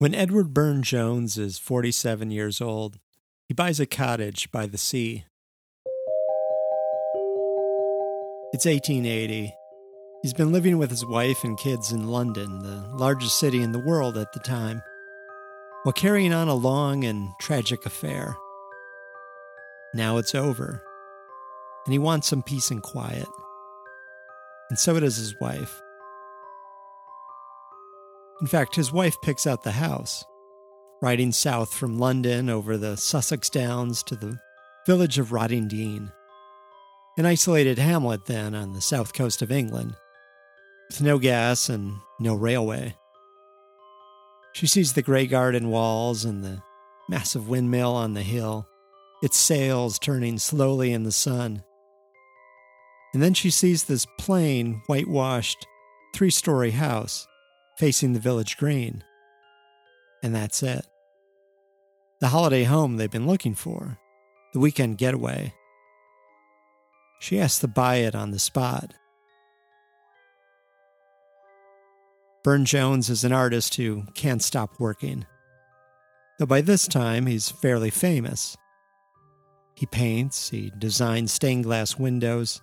When Edward Burne Jones is 47 years old, he buys a cottage by the sea. It's 1880. He's been living with his wife and kids in London, the largest city in the world at the time, while carrying on a long and tragic affair. Now it's over, and he wants some peace and quiet. And so does his wife. In fact, his wife picks out the house, riding south from London over the Sussex Downs to the village of Rottingdean, an isolated hamlet then on the south coast of England, with no gas and no railway. She sees the grey garden walls and the massive windmill on the hill, its sails turning slowly in the sun. And then she sees this plain, whitewashed, three story house facing the village green. And that's it. The holiday home they've been looking for, the weekend getaway. She has to buy it on the spot. Burne Jones is an artist who can't stop working. Though by this time he's fairly famous. He paints, he designs stained glass windows,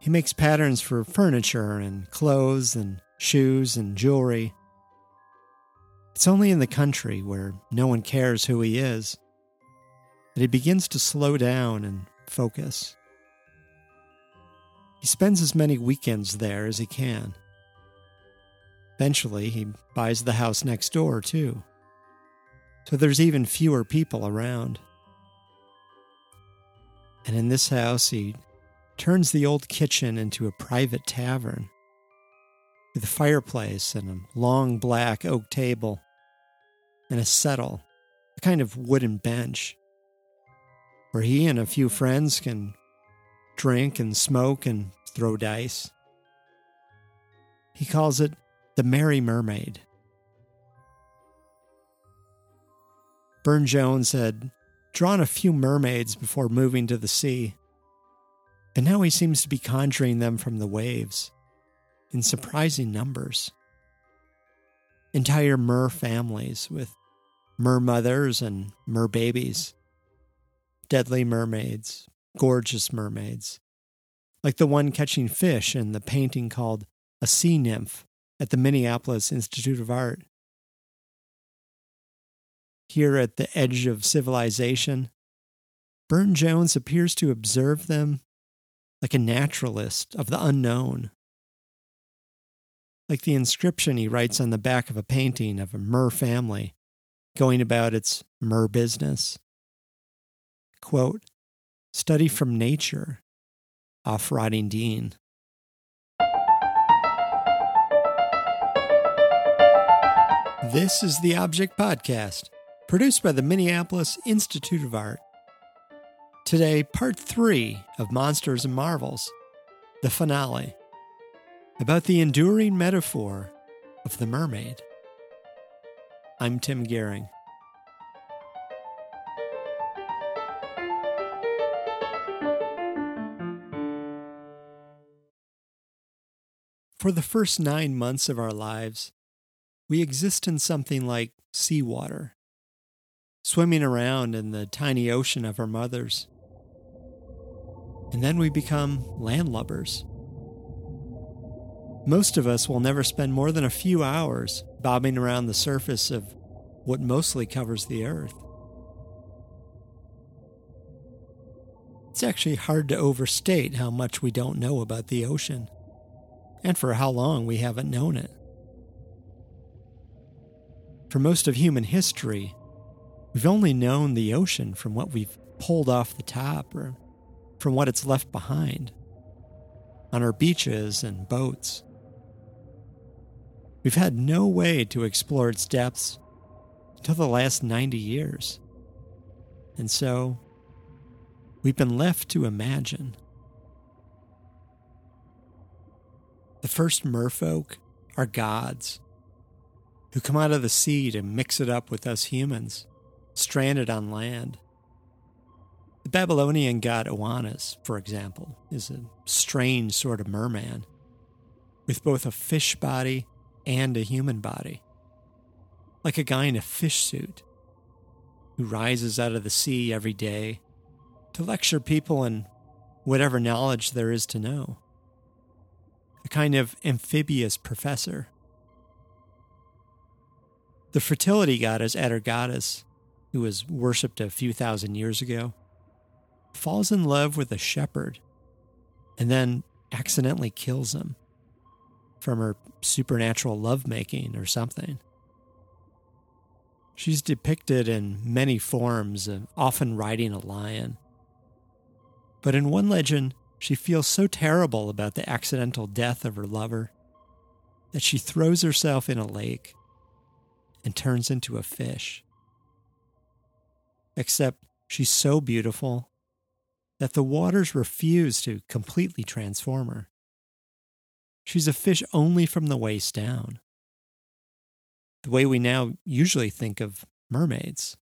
he makes patterns for furniture and clothes and shoes, and jewelry. It's only in the country where no one cares who he is that he begins to slow down and focus. He spends as many weekends there as he can. Eventually, he buys the house next door, too. So there's even fewer people around. And in this house, he turns the old kitchen into a private tavern with a fireplace and a long black oak table and a settle, a kind of wooden bench, where he and a few friends can drink and smoke and throw dice. He calls it the Merry Mermaid. Burne Jones had drawn a few mermaids before moving to the sea, and now he seems to be conjuring them from the waves in surprising numbers. Entire mer families with mer mothers and mer babies, deadly mermaids, gorgeous mermaids, like the one catching fish in the painting called A Sea Nymph at the Minneapolis Institute of Art. Here at the edge of civilization, Burne Jones appears to observe them like a naturalist of the unknown like the inscription he writes on the back of a painting of a mer family going about its mer business. Quote, study from nature off Rottingdean. This is the Object Podcast, produced by the Minneapolis Institute of Art. Today, part three of Monsters and Marvels, the finale about the enduring metaphor of the mermaid. I'm Tim Gihring. For the first nine months of our lives, we exist in something like seawater, swimming around in the tiny ocean of our mothers. And then we become landlubbers most of us will never spend more than a few hours bobbing around the surface of what mostly covers the Earth. It's actually hard to overstate how much we don't know about the ocean, and for how long we haven't known it. For most of human history, we've only known the ocean from what we've pulled off the top or from what it's left behind on our beaches and boats. We've had no way to explore its depths until the last 90 years. And so, we've been left to imagine. The first merfolk are gods who come out of the sea to mix it up with us humans, stranded on land. The Babylonian god Oannes, for example, is a strange sort of merman with both a fish body and a human body. like a guy in a fish suit who rises out of the sea every day to lecture people in whatever knowledge there is to know. A kind of amphibious professor. The fertility goddess Atargatis, who was worshipped a few thousand years ago, falls in love with a shepherd and then accidentally kills him from her supernatural lovemaking or something. She's depicted in many forms, uh, often riding a lion. But in one legend, she feels so terrible about the accidental death of her lover that she throws herself in a lake and turns into a fish. Except she's so beautiful that the waters refuse to completely transform her. She's a fish only from the waist down the way we now usually think of mermaids.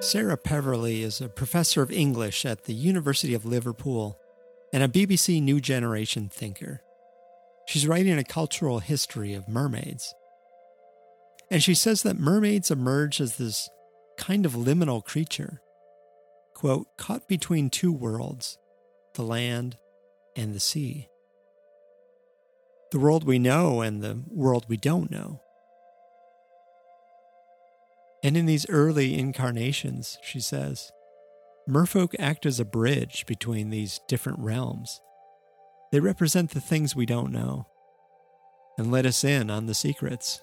Sarah Peverley is a professor of English at the University of Liverpool and a BBC New Generation thinker. She's writing a cultural history of mermaids. And she says that mermaids emerge as this kind of liminal creature quote, caught between two worlds, the land and the sea. The world we know and the world we don't know. And in these early incarnations, she says, merfolk act as a bridge between these different realms. They represent the things we don't know and let us in on the secrets.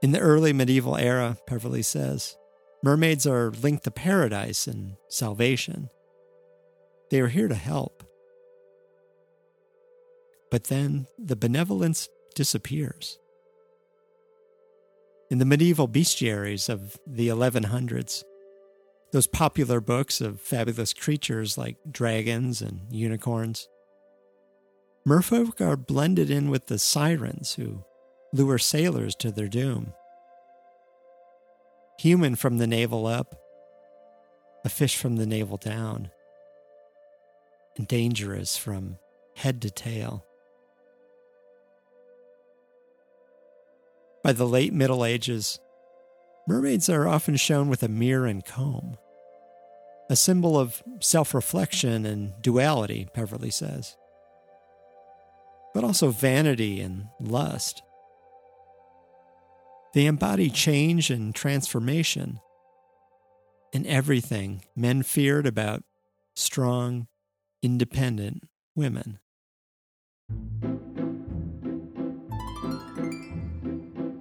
In the early medieval era, Peverley says, mermaids are linked to paradise and salvation. They are here to help. But then the benevolence disappears. In the medieval bestiaries of the 1100s, those popular books of fabulous creatures like dragons and unicorns, merfolk are blended in with the sirens who lure sailors to their doom. Human from the navel up, a fish from the navel down, and dangerous from head to tail. By the late Middle Ages, mermaids are often shown with a mirror and comb, a symbol of self reflection and duality, Peverley says, but also vanity and lust. They embody change and transformation in everything men feared about strong, independent women.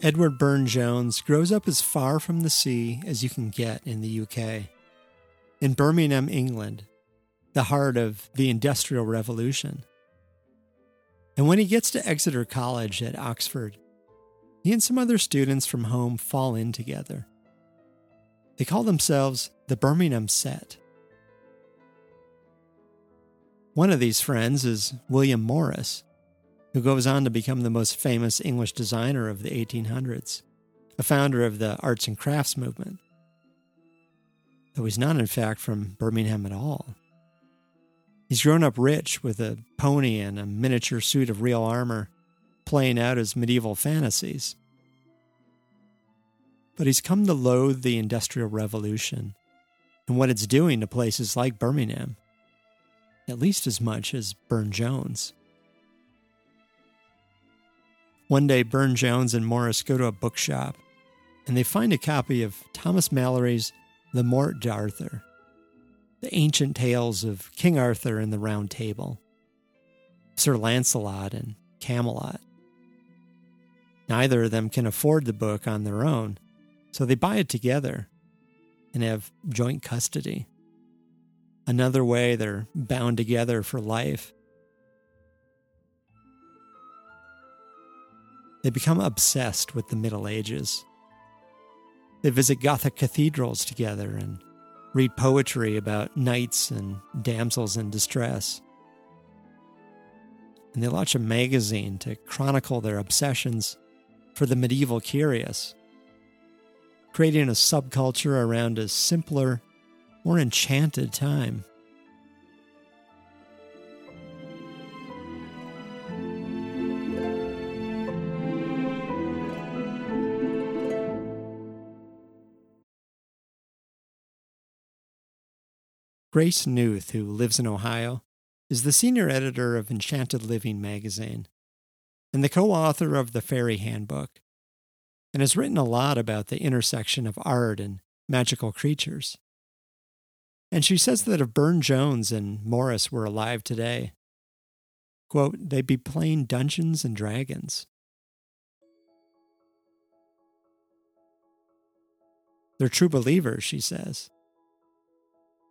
Edward Burne Jones grows up as far from the sea as you can get in the UK. In Birmingham, England, the heart of the Industrial Revolution. And when he gets to Exeter College at Oxford, he and some other students from home fall in together. They call themselves the Birmingham Set. One of these friends is William Morris, who goes on to become the most famous English designer of the 1800s, a founder of the arts and crafts movement. Though he's not, in fact, from Birmingham at all. He's grown up rich with a pony and a miniature suit of real armor playing out his medieval fantasies. But he's come to loathe the Industrial Revolution and what it's doing to places like Birmingham, at least as much as Burne Jones. One day, Burne Jones and Morris go to a bookshop and they find a copy of Thomas Malory's The Morte d'Arthur, the ancient tales of King Arthur and the Round Table, Sir Lancelot and Camelot. Neither of them can afford the book on their own, so they buy it together and have joint custody. Another way they're bound together for life. They become obsessed with the Middle Ages. They visit Gothic cathedrals together and read poetry about knights and damsels in distress. And they launch a magazine to chronicle their obsessions for the medieval curious, creating a subculture around a simpler, more enchanted time. Grace Nuth, who lives in Ohio, is the senior editor of Enchanted Living magazine and the co author of the Faerie Handbook, and has written a lot about the intersection of art and magical creatures. And she says that if Burne Jones and Morris were alive today, quote, they'd be playing Dungeons and Dragons. They're true believers, she says.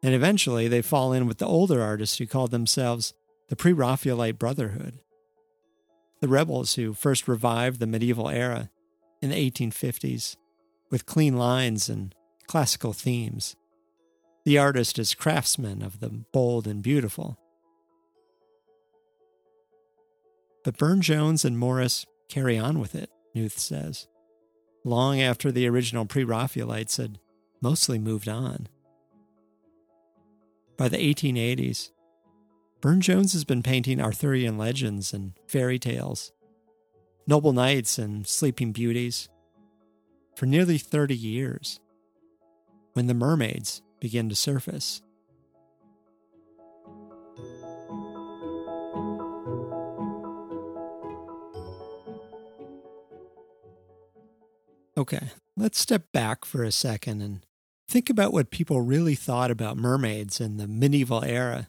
And eventually they fall in with the older artists who called themselves the Pre Raphaelite Brotherhood, the rebels who first revived the medieval era in the 1850s with clean lines and classical themes. The artist is craftsman of the bold and beautiful. But Burne Jones and Morris carry on with it, Nuth says, long after the original Pre Raphaelites had mostly moved on. By the 1880s, Burne Jones has been painting Arthurian legends and fairy tales, noble knights and sleeping beauties for nearly 30 years when the mermaids begin to surface. Okay, let's step back for a second and Think about what people really thought about mermaids in the medieval era.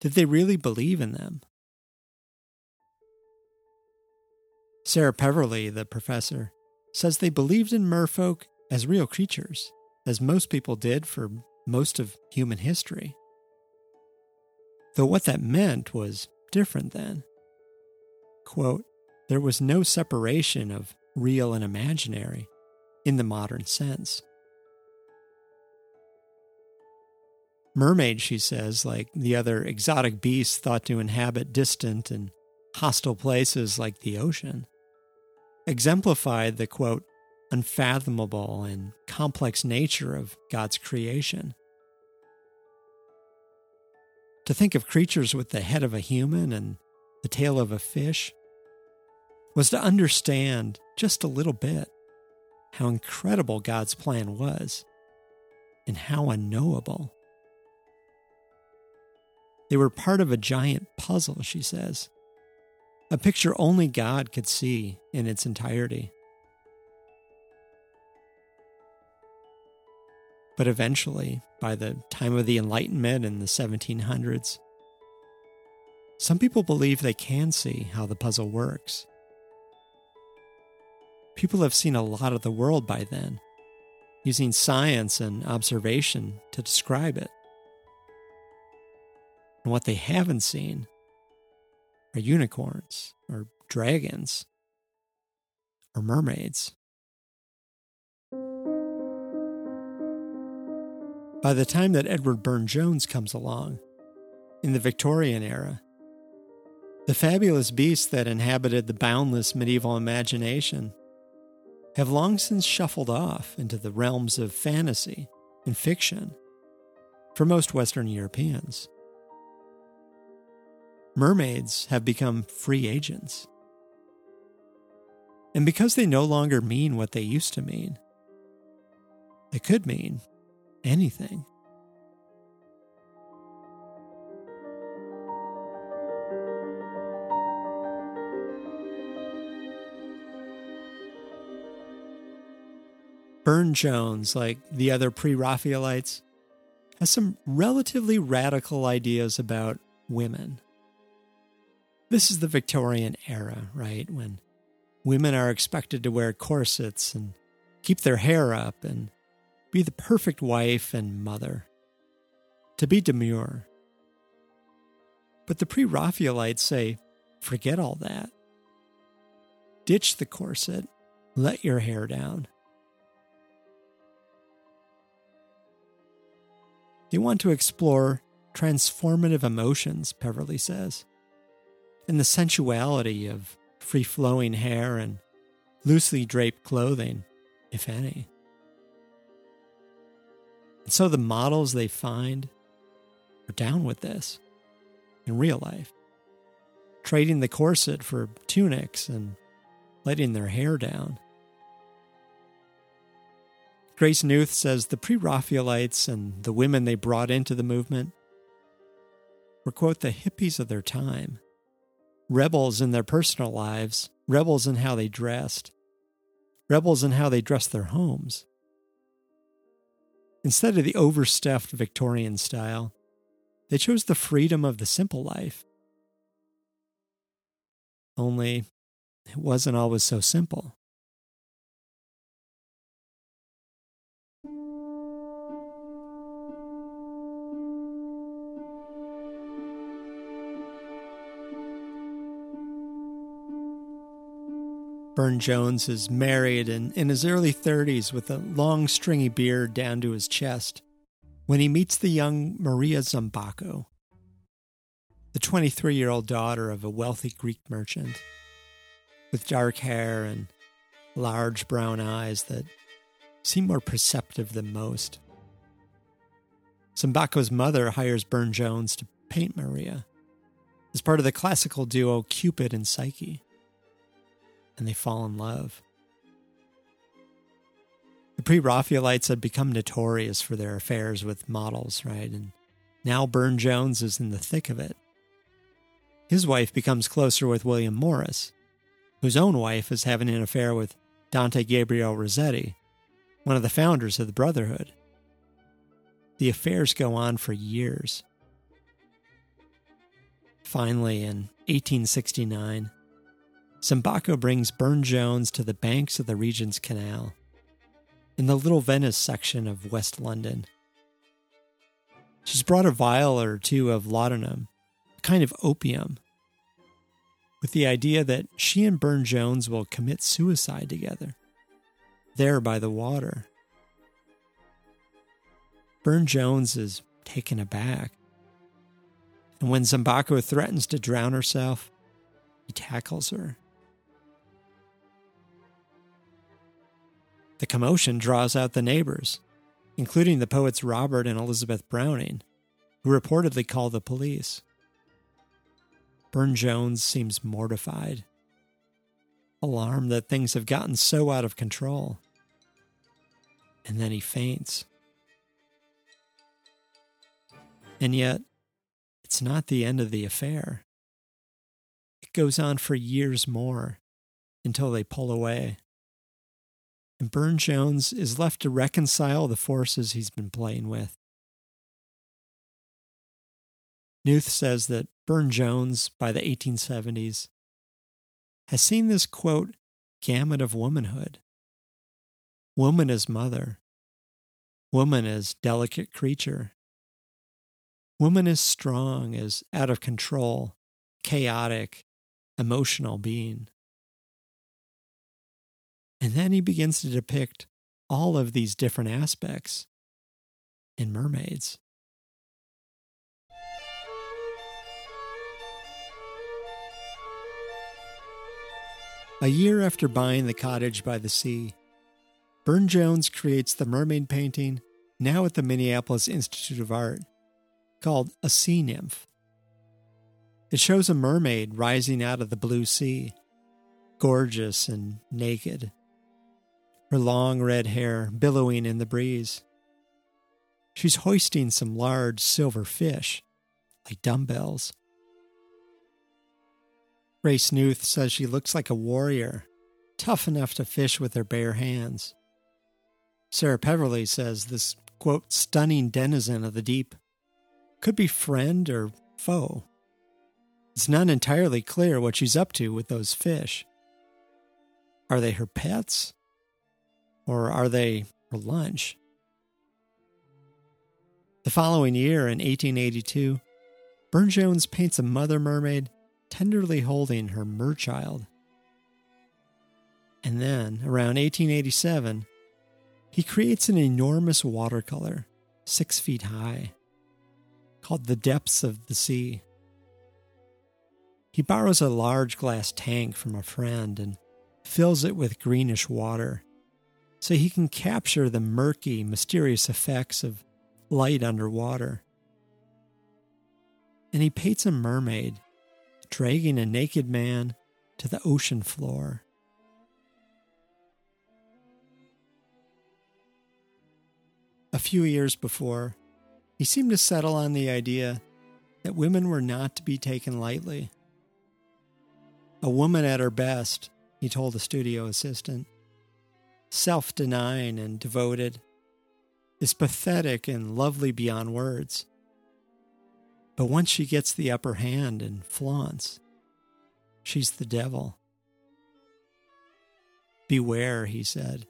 Did they really believe in them? Sarah Peverley, the professor, says they believed in merfolk as real creatures, as most people did for most of human history. Though what that meant was different then. Quote, there was no separation of real and imaginary in the modern sense. Mermaids, she says, like the other exotic beasts thought to inhabit distant and hostile places like the ocean, exemplified the quote, unfathomable and complex nature of God's creation. To think of creatures with the head of a human and the tail of a fish was to understand just a little bit how incredible God's plan was and how unknowable. They were part of a giant puzzle, she says. A picture only God could see in its entirety. But eventually, by the time of the Enlightenment in the 1700s, some people believe they can see how the puzzle works. People have seen a lot of the world by then, using science and observation to describe it. And what they haven't seen are unicorns or dragons or mermaids. By the time that Edward Burne Jones comes along, in the Victorian era, the fabulous beasts that inhabited the boundless medieval imagination have long since shuffled off into the realms of fantasy and fiction for most Western Europeans mermaids have become free agents. And because they no longer mean what they used to mean, they could mean anything. Burne Jones, like the other pre Raphaelites, has some relatively radical ideas about women. This is the Victorian era, right? When women are expected to wear corsets and keep their hair up and be the perfect wife and mother, to be demure. But the pre Raphaelites say, forget all that. Ditch the corset, let your hair down. They want to explore transformative emotions, Peverley says and the sensuality of free flowing hair and loosely draped clothing, if any. And so the models they find are down with this in real life, trading the corset for tunics and letting their hair down. Grace Nuth says the pre Raphaelites and the women they brought into the movement were, quote, the hippies of their time, rebels in their personal lives, rebels in how they dressed, rebels in how they dressed their homes. Instead of the overstuffed Victorian style, they chose the freedom of the simple life. Only it wasn't always so simple. Burne Jones is married and in his early 30s with a long, stringy beard down to his chest when he meets the young Maria Zambacco, the 23 year old daughter of a wealthy Greek merchant with dark hair and large brown eyes that seem more perceptive than most. Zambacco's mother hires Burne Jones to paint Maria as part of the classical duo Cupid and Psyche and they fall in love. The pre Raphaelites had become notorious for their affairs with models, right? And now Burne Jones is in the thick of it. His wife becomes closer with William Morris, whose own wife is having an affair with Dante Gabriel Rossetti, one of the founders of the Brotherhood. The affairs go on for years. Finally, in 1869, Zambacco brings Burne Jones to the banks of the Regent's Canal, in the Little Venice section of West London. She's brought a vial or two of laudanum, a kind of opium, with the idea that she and Burne Jones will commit suicide together, there by the water. Burne Jones is taken aback. And when Zambacco threatens to drown herself, he tackles her. The commotion draws out the neighbors, including the poets Robert and Elizabeth Browning, who reportedly call the police. Burne Jones seems mortified, alarmed that things have gotten so out of control. And then he faints. And yet, it's not the end of the affair. It goes on for years more until they pull away and Burne Jones is left to reconcile the forces he's been playing with. Nuth says that Burne Jones, by the 1870s, has seen this quote gamut of womanhood. Woman as mother, woman as delicate creature, woman as strong as out of control, chaotic, emotional being. And then he begins to depict all of these different aspects in mermaids. A year after buying the cottage by the sea, Burne Jones creates the mermaid painting now at the Minneapolis Institute of Art called A Sea Nymph. It shows a mermaid rising out of the blue sea, gorgeous and naked her long red hair billowing in the breeze. She's hoisting some large silver fish, like dumbbells. Grace Nuth says she looks like a warrior, tough enough to fish with her bare hands. Sarah Peverley says this, quote, stunning denizen of the deep could be friend or foe. It's not entirely clear what she's up to with those fish. Are they her pets? Or are they for lunch? The following year, in 1882, Burne Jones paints a mother mermaid tenderly holding her merchild. And then, around 1887, he creates an enormous watercolor, six feet high, called The Depths of the Sea. He borrows a large glass tank from a friend and fills it with greenish water so he can capture the murky, mysterious effects of light underwater. And he paints a mermaid dragging a naked man to the ocean floor. A few years before, he seemed to settle on the idea that women were not to be taken lightly. A woman at her best, he told a studio assistant, self denying and devoted, is pathetic and lovely beyond words. But once she gets the upper hand and flaunts, she's the devil. Beware, he said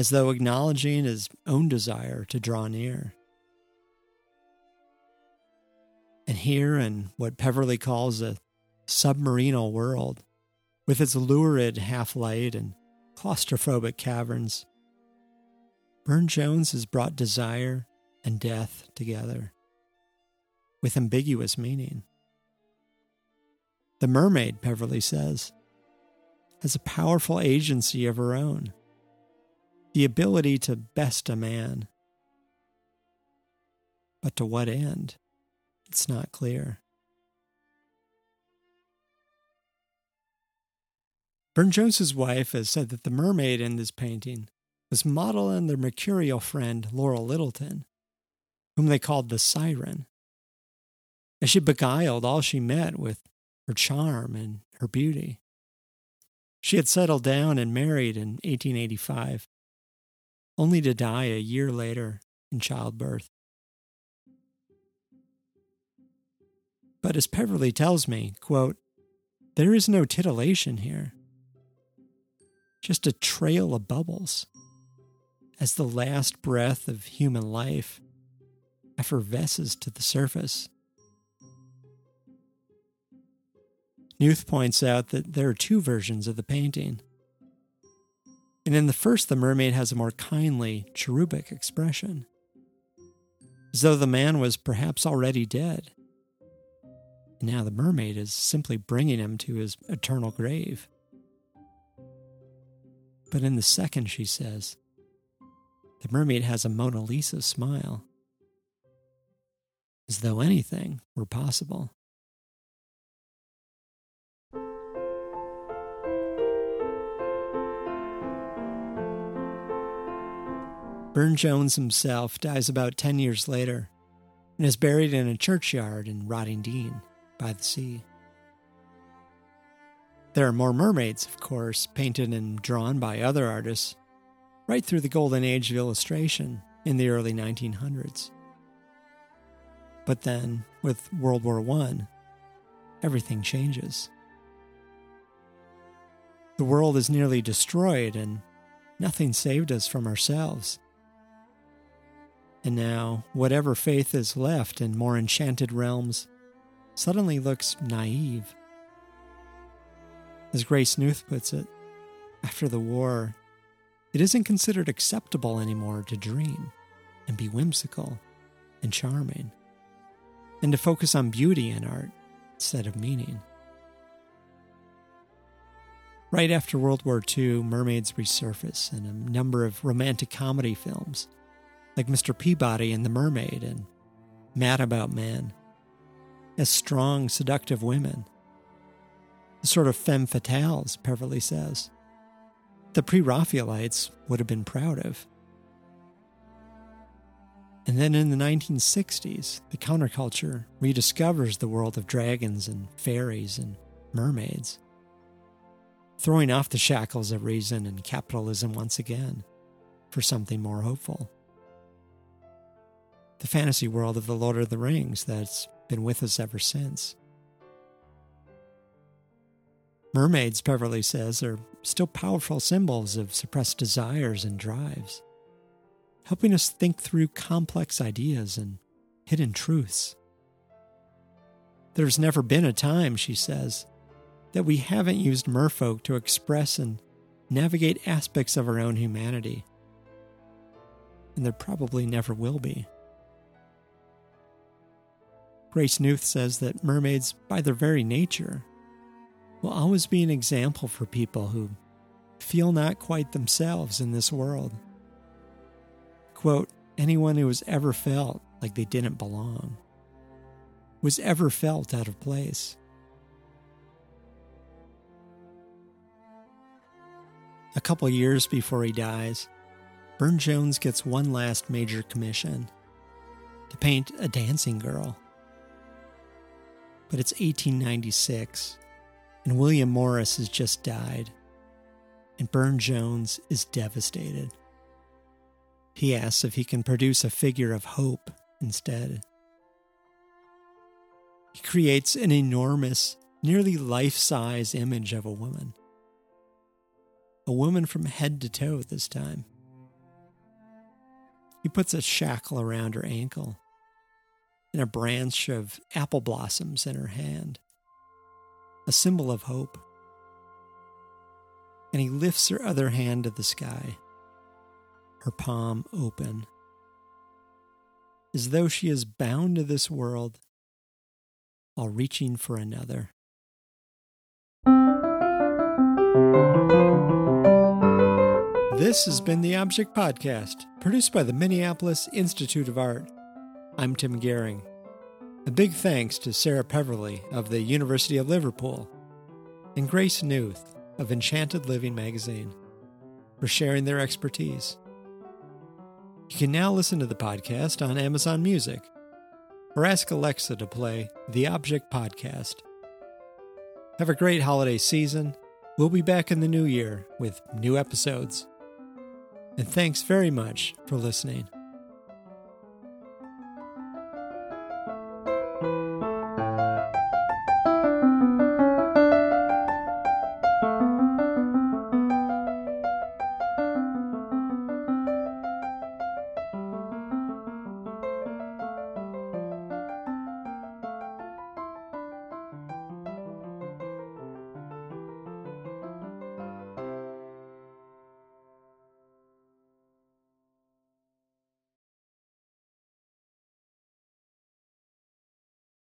as though acknowledging his own desire to draw near. And here, in what Peverley calls a submarinal world, with its lurid half light and claustrophobic caverns, Burne Jones has brought desire and death together with ambiguous meaning. The mermaid, Peverley says, has a powerful agency of her own the ability to best a man. But to what end? It's not clear. Burne Jones's wife has said that the mermaid in this painting was model on their mercurial friend Laura Lyttelton, whom they called the Siren, as she beguiled all she met with her charm and her beauty. She had settled down and married in 1885 only to die a year later in childbirth. But as Peverley tells me, quote, there is no titillation here, just a trail of bubbles as the last breath of human life effervesces to the surface. Nuth points out that there are two versions of the painting. And in the first, the mermaid has a more kindly, cherubic expression, as though the man was perhaps already dead. And now the mermaid is simply bringing him to his eternal grave. But in the second, she says, the mermaid has a Mona Lisa smile, as though anything were possible. Burne Jones himself dies about 10 years later and is buried in a churchyard in Rottingdean by the sea. There are more mermaids, of course, painted and drawn by other artists, right through the golden age of illustration in the early 1900s. But then, with World War I, everything changes. The world is nearly destroyed, and nothing saved us from ourselves. And now, whatever faith is left in more enchanted realms suddenly looks naive. As Grace Nuth puts it, after the war, it isn't considered acceptable anymore to dream and be whimsical and charming, and to focus on beauty in art instead of meaning. Right after World War II, mermaids resurface in a number of romantic comedy films like Mr. Peabody and the Mermaid and Mad About Man, as strong, seductive women. The sort of femme fatales, Peverley says. The pre Raphaelites would have been proud of. And then in the 1960s, the counterculture rediscovers the world of dragons and fairies and mermaids, throwing off the shackles of reason and capitalism once again for something more hopeful the fantasy world of the Lord of the Rings that's been with us ever since. Mermaids, Peverley says, are still powerful symbols of suppressed desires and drives, helping us think through complex ideas and hidden truths. There's never been a time, she says, that we haven't used merfolk to express and navigate aspects of our own humanity. And there probably never will be. Grace Nuth says that mermaids, by their very nature, will always be an example for people who feel not quite themselves in this world. Quote, anyone who has ever felt like they didn't belong, was ever felt out of place. A couple years before he dies, Burne Jones gets one last major commission to paint a dancing girl. But it's 1896, and William Morris has just died, and Burne Jones is devastated. He asks if he can produce a figure of hope instead. He creates an enormous, nearly life size image of a woman. A woman from head to toe this time. He puts a shackle around her ankle and a branch of apple blossoms in her hand, a symbol of hope. And he lifts her other hand to the sky, her palm open, as though she is bound to this world while reaching for another. This has been the Object Podcast, produced by the Minneapolis Institute of Art. I'm Tim Gihring. A big thanks to Sarah Peverley of the University of Liverpool and Grace Nuth of Enchanted Living magazine for sharing their expertise. You can now listen to the podcast on Amazon Music or ask Alexa to play the Object Podcast. Have a great holiday season. We'll be back in the new year with new episodes and thanks very much for listening.